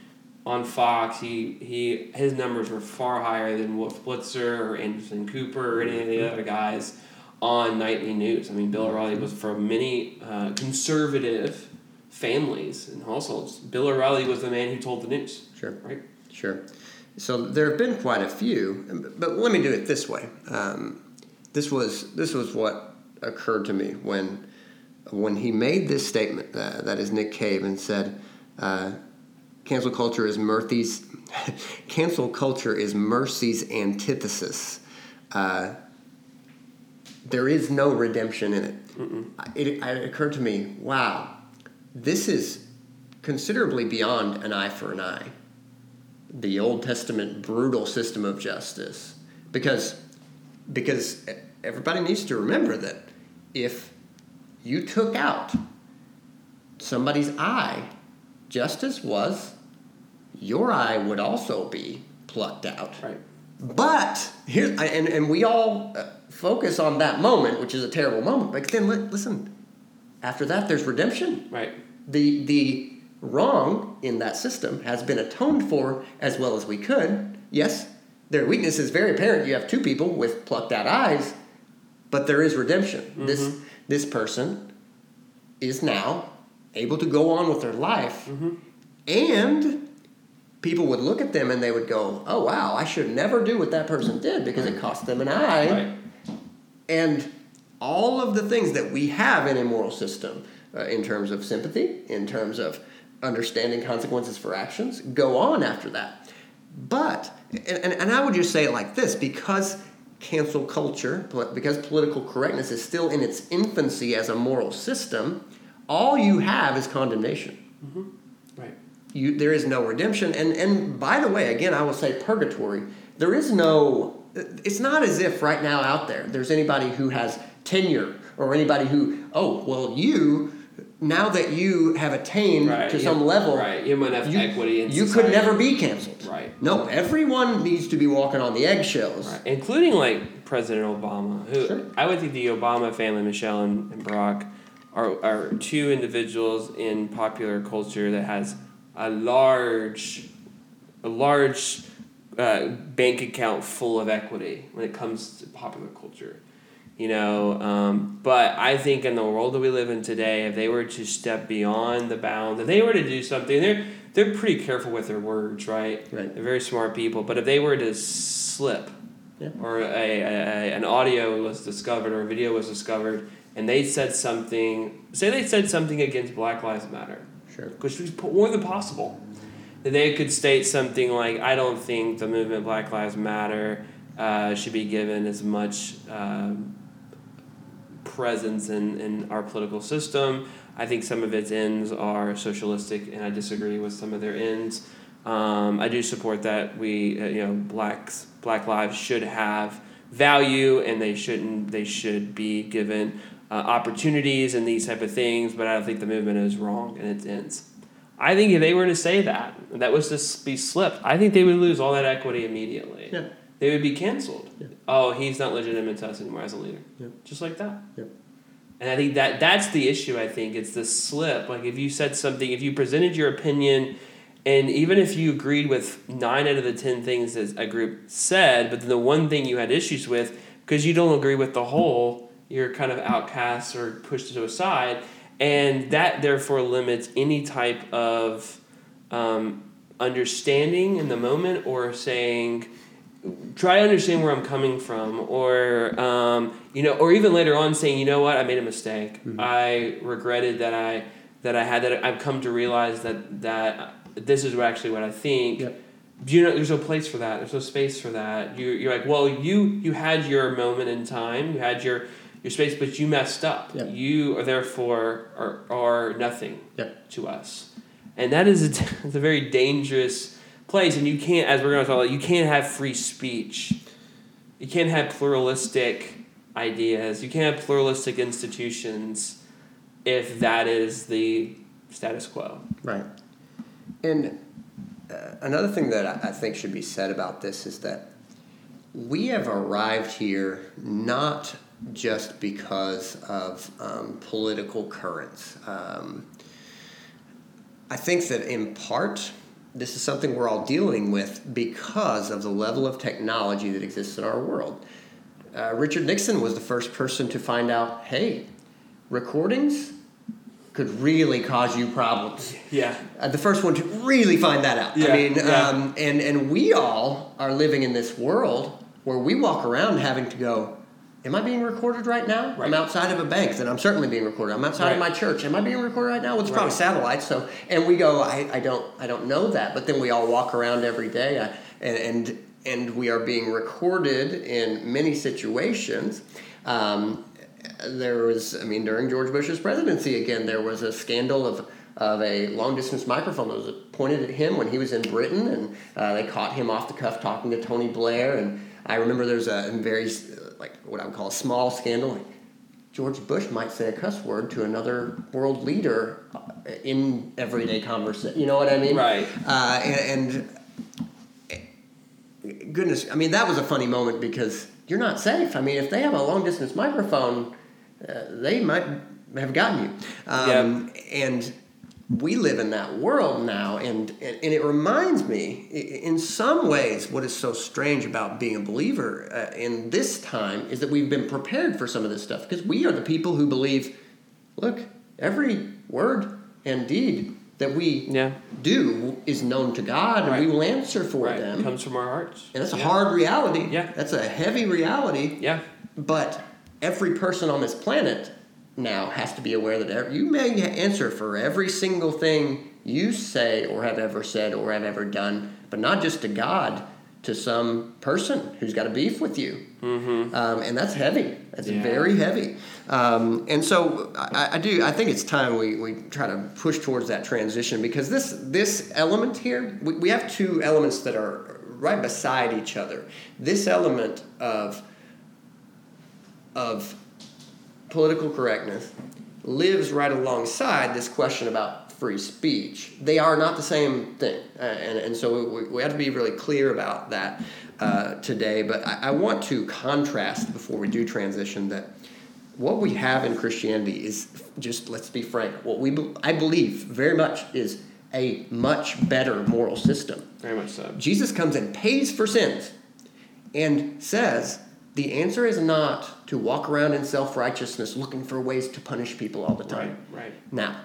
on Fox, he he his numbers were far higher than Wolf Blitzer or Anderson Cooper or any of the other guys on nightly news. I mean, Bill O'Reilly was from many uh, conservative families and households. Bill O'Reilly was the man who told the news. Sure. Right. Sure. So there have been quite a few, but let me do it this way. Um, this was this was what occurred to me when when he made this statement. Uh, that is Nick Cave and said, uh, "Cancel culture is Murphy's cancel culture is mercy's antithesis." Uh, there is no redemption in it. It, it occurred to me, wow, this is considerably beyond an eye for an eye the Old Testament brutal system of justice because because everybody needs to remember that if you took out somebody's eye justice was your eye would also be plucked out Right. But here and, and we all uh, focus on that moment which is a terrible moment but then li- listen after that there's redemption Right. the the wrong in that system has been atoned for as well as we could. Yes, their weakness is very apparent. You have two people with plucked out eyes, but there is redemption. This this person is now able to go on with their life, and people would look at them and they would go, "Oh wow, I should never do what that person did because it cost them an eye." Right. And all of the things that we have in a moral system, uh, in terms of sympathy, in terms of understanding consequences for actions, go on after that. But, and, and, and I would just say it like this because cancel culture, because political correctness is still in its infancy as a moral system, all you have is condemnation Right. You, there is no redemption. And, and by the way, again, I will say purgatory. There is no, it's not as if right now out there there's anybody who has tenure or anybody who, oh, well, you, now that you have attained Right. to some level, Right. You have you, equity you society. could never be canceled. Right. No, everyone needs to be walking on the eggshells. Right. Including like President Obama, who Sure. I would think the Obama family, Michelle and, and Barack, are, are two individuals in popular culture that has a large, a large uh, bank account full of equity when it comes to popular culture. You know, um, but I think in the world that we live in today, if they were to step beyond the bounds, if they were to do something, they're they're pretty careful with their words, right? Right. They're very smart people. But if they were to slip, Yeah. or a, a, a, an audio was discovered or a video was discovered, and they said something, say they said something against Black Lives Matter, Sure. which was more than possible. That they could state something like, "I don't think the movement Black Lives Matter uh, should be given as much um, presence in, in our political system. I think some of its ends are socialistic, and I disagree with some of their ends." Um, I do support that we, uh, you know, blacks black lives should have value and they shouldn't they should be given uh, opportunities and these type of things. But I don't think the movement is wrong and it ends. I think if they were to say that, that was to be slipped, I think they would lose all that equity immediately. Yeah. They would be canceled. Yeah. Oh, he's not legitimate to us anymore as a leader. Yeah. Just like that. Yeah. And I think that that's the issue. I think it's the slip. Like if you said something, if you presented your opinion, and even if you agreed with nine out of the ten things that a group said, but then the one thing you had issues with because you don't agree with the whole, you're kind of outcast or pushed to a side, and that therefore limits any type of um, understanding in the moment or saying try to understand where I'm coming from, or um, you know, or even later on saying, you know what, I made a mistake. Mhm. I regretted that I that I had that. I've come to realize that that this is actually what I think. Yep. You know, there's no place for that. There's no space for that. You you're like, well, you you had your moment in time. You had your your space, but you messed up. You are therefore are are nothing to us, and that is a, it's a very dangerous place. And you can't, as we're going to talk about, you can't have free speech. You can't have pluralistic ideas. You can't have pluralistic institutions if that is the status quo. Right. And uh, another thing that I think should be said about this is that we have arrived here not just because of um, political currents. Um, I think that in part, this is something we're all dealing with because of the level of technology that exists in our world. Uh, Richard Nixon was the first person to find out hey, recordings could really cause you problems. Yeah. Uh, the first one to really find that out. Yeah, I mean, yeah. um, and and we all are living in this world where we walk around having to go. Am I being recorded right now? Right. I'm outside of a bank, then I'm certainly being recorded. I'm outside of my church. Am I being recorded right now? Well, it's probably Right. satellite. So, and we go, I, I don't, I don't know that. But then we all walk around every day, uh, and and and we are being recorded in many situations. Um, there was, I mean, during George Bush's presidency, again, there was a scandal of, of a long distance microphone that was pointed at him when he was in Britain, and uh, they caught him off the cuff talking to Tony Blair. And I remember there's a very, like, what I would call a small scandal. Like George Bush might say a cuss word to another world leader uh, in everyday conversation. You know what I mean? Right. Uh, and, and goodness, I mean, that was a funny moment because you're not safe. I mean, if they have a long distance microphone, uh, they might have gotten you. Um, And we live in that world now, and, and, it reminds me, in some ways, what is so strange about being a believer uh, in this time is that we've been prepared for some of this stuff because we are the people who believe look, every word and deed that we Yeah. do is known to God, and Right. we will answer for Right. them. Comes from our hearts. And that's a hard reality. Yeah. That's a heavy reality. Yeah. But every person on this planet now has to be aware that you may answer for every single thing you say or have ever said or have ever done, but not just to God, to some person who's got a beef with you. Mm-hmm. Um, and that's heavy. That's Yeah. very heavy. Um, and so I, I do. I think it's time we, we try to push towards that transition because this this element here, we, we have two elements that are right beside each other. This element of of political correctness lives right alongside this question about free speech. They are not the same thing, uh, and, and so we, we have to be really clear about that uh, today. But I, I want to contrast before we do transition that what we have in Christianity is just let's be frank. What we be- I believe very much is a much better moral system. Very much so. Jesus comes and pays for sins and says the answer is not to walk around in self righteousness looking for ways to punish people all the time. Right. right. Now,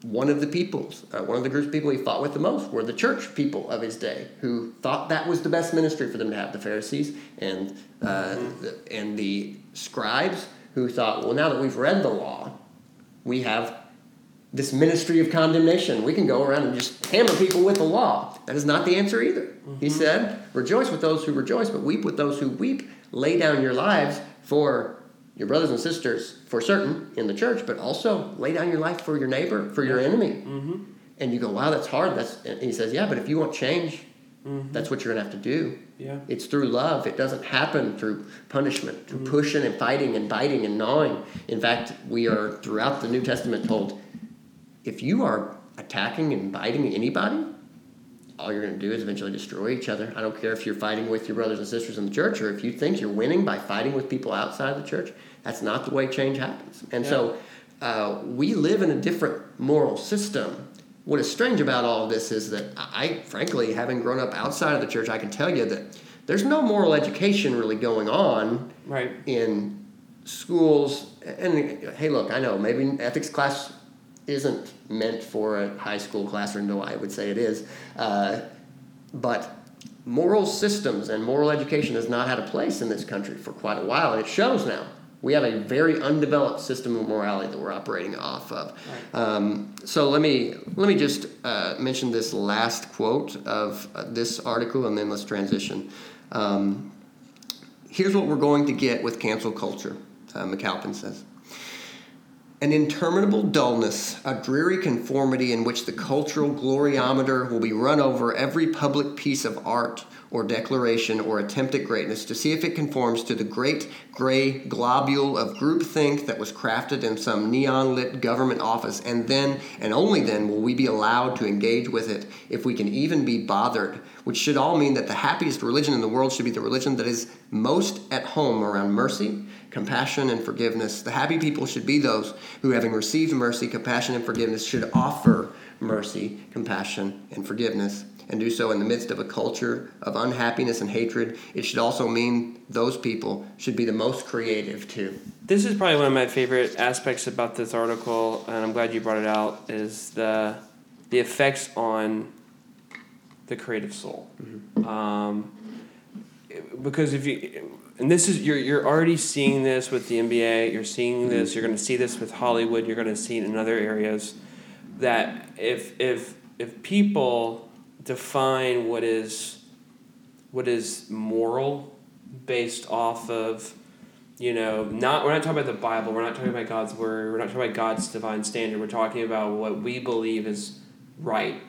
one of the peoples, uh, one of the groups of people he fought with the most were the church people of his day, who thought that was the best ministry for them to have the Pharisees and uh, the, and the scribes, who thought, well, now that we've read the law, we have this ministry of condemnation. We can go around and just hammer people with the law. That is not the answer either. He said, Rejoice with those who rejoice, but weep with those who weep. Lay down your lives for your brothers and sisters, for certain, in the church, but also lay down your life for your neighbor, for your enemy. Mm-hmm. And you go, wow, that's hard. That's and he says, yeah, but if you want change, Mhm. that's what you're gonna have to do. Yeah. It's through love. It doesn't happen through punishment, through pushing and fighting and biting and gnawing. In fact, we are throughout the New Testament told if you are attacking and biting anybody, all you're going to do is eventually destroy each other. I don't care if you're fighting with your brothers and sisters in the church or if you think you're winning by fighting with people outside the church. That's not the way change happens. And so uh, we live in a different moral system. What is strange about all of this is that I, frankly, having grown up outside of the church, I can tell you that there's no moral education really going on Right. in schools. And hey, look, I know maybe ethics class isn't meant for a high school classroom, though I would say it is. Uh, but moral systems and moral education has not had a place in this country for quite a while, and it shows now. We have a very undeveloped system of morality that we're operating off of. Um, so let me let me just uh, mention this last quote of uh, this article, and then let's transition. Um, here's what we're going to get with cancel culture, uh, McAlpine says. An interminable dullness, a dreary conformity in which the cultural gloriometer will be run over every public piece of art or declaration or attempt at greatness to see if it conforms to the great gray globule of groupthink that was crafted in some neon lit government office, and then and only then will we be allowed to engage with it if we can even be bothered, which should all mean that the happiest religion in the world should be the religion that is most at home around mercy, compassion, and forgiveness. The happy people should be those who, having received mercy, compassion, and forgiveness, should offer mercy, compassion, and forgiveness and do so in the midst of a culture of unhappiness and hatred, it should also mean those people should be the most creative too. This is probably one of my favorite aspects about this article, and I'm glad you brought it out. Is the the effects on the creative soul, um, because if you and this is you're you're already seeing this with the NBA. You're seeing this. You're going to see this with Hollywood. You're going to see it in other areas. That if if if people define what is what is moral based off of you know not we're not talking about the bible we're not talking about god's word we're not talking about god's divine standard we're talking about what we believe is right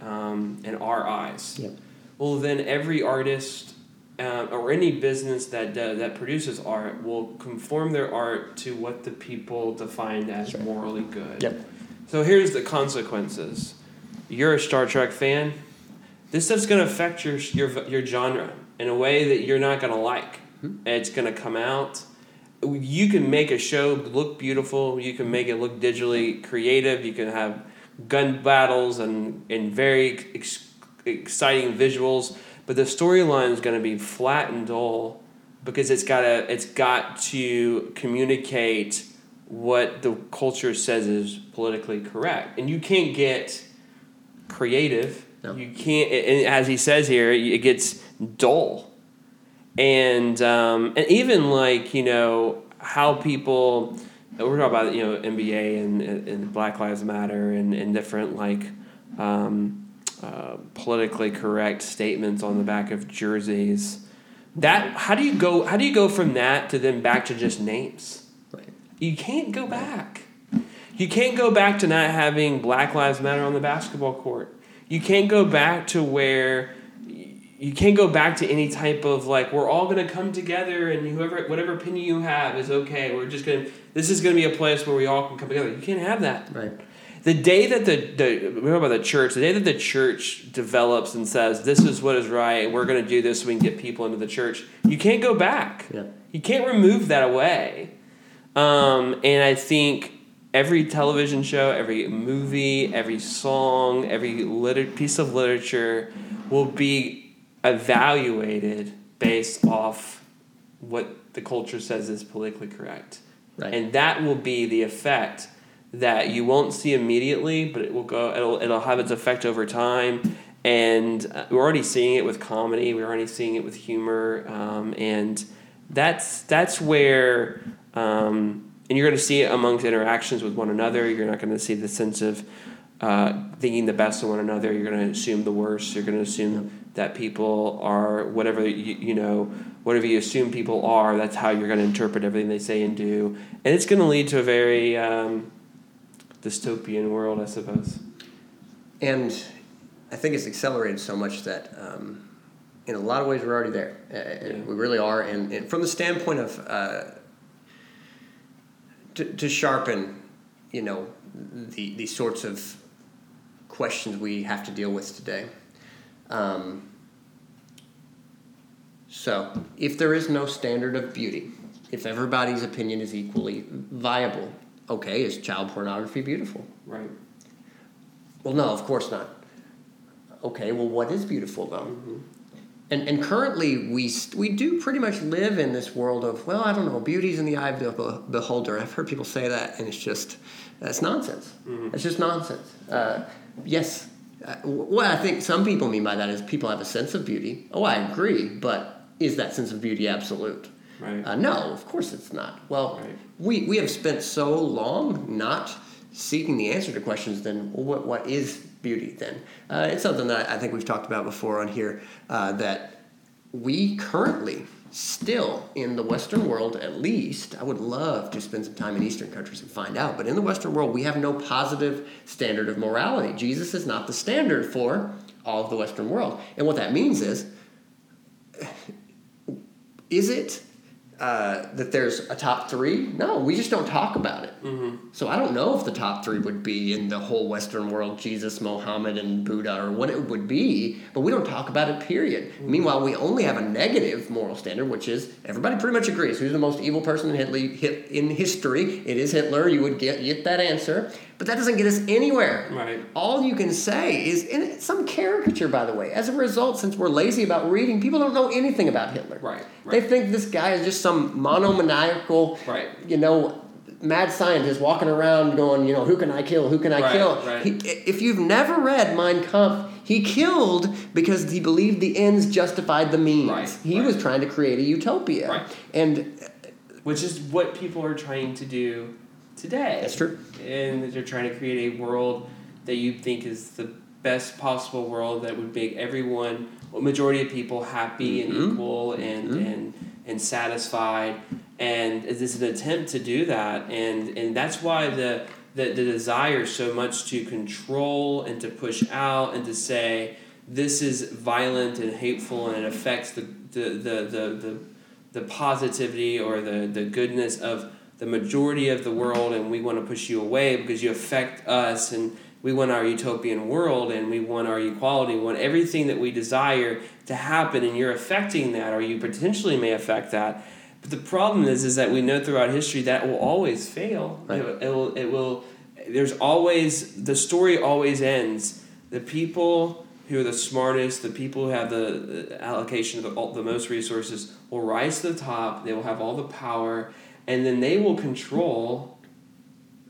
um, in our eyes Yep. well then every artist uh, or any business that uh, that produces art will conform their art to what the people define as right. morally good Yep. so here's the consequences you're a star trek fan this stuff's going to affect your, your your genre in a way that you're not going to like. It's going to come out. You can make a show look beautiful. You can make it look digitally creative. You can have gun battles and and very ex- exciting visuals. But the storyline is going to be flat and dull because it's got to it's got to communicate what the culture says is politically correct, and you can't get creative. No. You can't, and as he says here, it gets dull, and um, and even like you know how people we're talking about you know NBA and, and Black Lives Matter and, and different like um, uh, politically correct statements on the back of jerseys. That how do you go? How do you go from that to then back to just names? Right. You can't go back. You can't go back to not having Black Lives Matter on the basketball court. You can't go back to where you can't go back to any type of like we're all going to come together and whoever whatever opinion you have is okay. We're just going to this is going to be a place where we all can come together. You can't have that. Right. The day that the, the about the church, the day that the church develops and says this is what is right, we're going to do this so we can get people into the church. You can't go back. Yeah. You can't remove that away. Um, and I think every television show, every movie, every song, every liter- piece of literature will be evaluated based off what the culture says is politically correct. Right. And that will be the effect that you won't see immediately, but it will go. It'll it'll have its effect over time. And uh, we're already seeing it with comedy. We're already seeing it with humor, um, and that's that's where. Um, and you're going to see it amongst interactions with one another. You're not going to see the sense of uh, thinking the best of one another. You're going to assume the worst. You're going to assume that people are whatever you, you know, whatever you assume people are. That's how you're going to interpret everything they say and do, and it's going to lead to a very um, dystopian world, I suppose. And I think it's accelerated so much that um, in a lot of ways we're already there. Uh, Yeah. We really are. And, and from the standpoint of uh, to, to sharpen, you know, the, the sorts of questions we have to deal with today. Um, so, if there is no standard of beauty, if everybody's opinion is equally viable, okay, is child pornography beautiful? Right. Well, no, of course not. Okay, well, what is beautiful though? Mm-hmm. And, and currently, we, we do pretty much live in this world of, well, I don't know, beauty's in the eye of the beholder. I've heard people say that, and it's just, that's nonsense. Mhm. It's just nonsense. Uh, yes, uh, what I think some people mean by that is people have a sense of beauty. Oh, I agree, but is that sense of beauty absolute? Right. Uh, no, of course it's not. Well, Right. we, we have spent so long not seeking the answer to questions, then well, what, what is beauty then? Uh, it's something that I think we've talked about before on here uh, that we currently still in the Western world, at least, I would love to spend some time in Eastern countries and find out, but in the Western world, we have no positive standard of morality. Jesus is not the standard for all of the Western world. And what that means is, is it uh, that there's a top three? No, we just don't talk about it. Mm-hmm. So I don't know if the top three would be in the whole Western world Jesus, Mohammed, and Buddha, or what it would be, but we don't talk about it, period. Meanwhile, we only have a negative moral standard, which is everybody pretty much agrees who's the most evil person in, Hitler, in history. It is Hitler. You would get, get that answer. But that doesn't get us anywhere. Right. All you can say is, it's some caricature, by the way. As a result, since we're lazy about reading, people don't know anything about Hitler. Right, They think this guy is just some monomaniacal, Right. you know, mad scientist walking around going, you know, who can I kill? Who can I Right, kill? right. He, if you've never read Mein Kampf, he killed because he believed the ends justified the means. Right, he right. was trying to create a utopia. Right. And uh, Which is what people are trying to do today. that's true. and they're trying to create a world that you think is the best possible world that would make everyone, a majority of people, happy and Mhm. equal and Mhm. and and satisfied. And it's an attempt to do that, and and that's why the the, the desire so much to control and to push out and to say this is violent and hateful and it affects the the the the, the, the positivity or the, the goodness of the majority of the world and we want to push you away because you affect us and we want our utopian world and we want our equality. We want everything that we desire to happen and you're affecting that or you potentially may affect that. But the problem is is that we know throughout history that will always fail. Right. it, it will it will there's always the story always ends. The people who are the smartest, the people who have the allocation of the, the most resources, will rise to the top. They will have all the power, and then they will control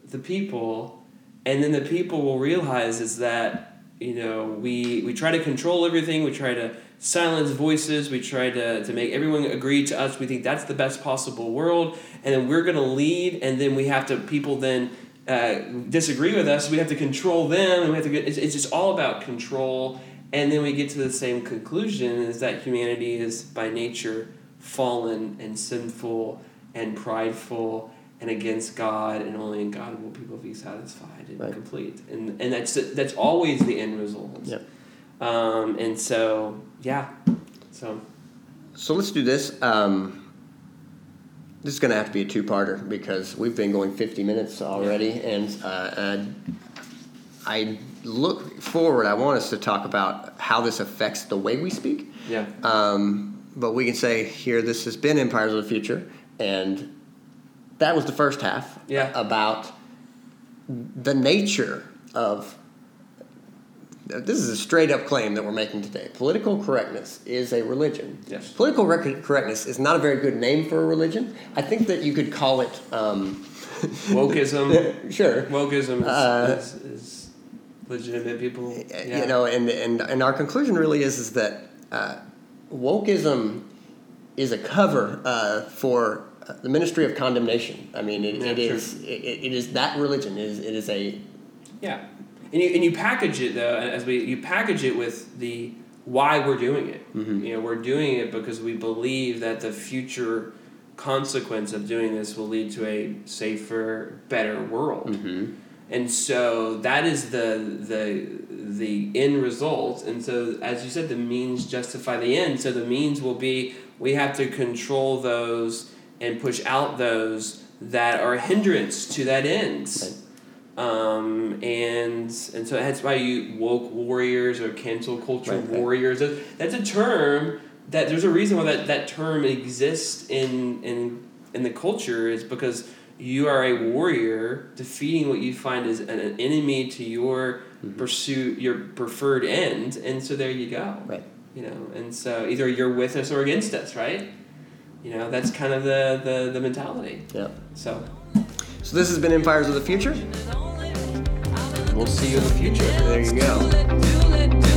the people. And then the people will realize is that you know we we try to control everything. We try to silence voices. We try to to make everyone agree to us. We think that's the best possible world, and then we're gonna lead. And then we have to people then uh, disagree with us. We have to control them, and we have to get. It's, it's just all about control. And then we get to the same conclusion: is that humanity is by nature fallen and sinful and prideful and against God, and only in God will people be satisfied and Right. complete. And and that's that's always the end result. Yep. Um, and so yeah, so So let's do this. Um, this is going to have to be a two-parter because we've been going 50 minutes already, and uh, I look forward. I want us to talk about how this affects the way we speak. yeah, Um, but we can say here this has been Empires of the Future, and that was the first half Yeah. about the nature of. This is a straight up claim that we're making today. Political correctness is a religion. Yes. Political rec- correctness is not a very good name for a religion. I think that you could call it. Um, wokeism. sure. Wokeism is, Uh, is, is legitimate people. Yeah. you know, and, and and our conclusion really is is that uh, wokeism is a cover uh, for uh, the ministry of condemnation. I mean, it, Yeah, it is it, it is that religion. It is it is a Yeah, and you and you package it though as we you package it with the why we're doing it. Mhm. You know, we're doing it because we believe that the future consequence of doing this will lead to a safer, better world. mm-hmm. and so that is the the the end result and so as you said the means justify the end. So the means will be we have to control those and push out those that are a hindrance to that end. Right. um, and and so that's why you woke warriors or cancel culture Right, warriors that- that's a term that there's a reason why that, that term exists in in in the culture is because you are a warrior defeating what you find is an, an enemy to your Mm-hmm. pursuit your preferred end and so there you go Right. you know and so either you're with us or against us right you know that's kind of the the, the mentality Yeah. so So this has been Empires of the Future. we'll see you in the future There you go.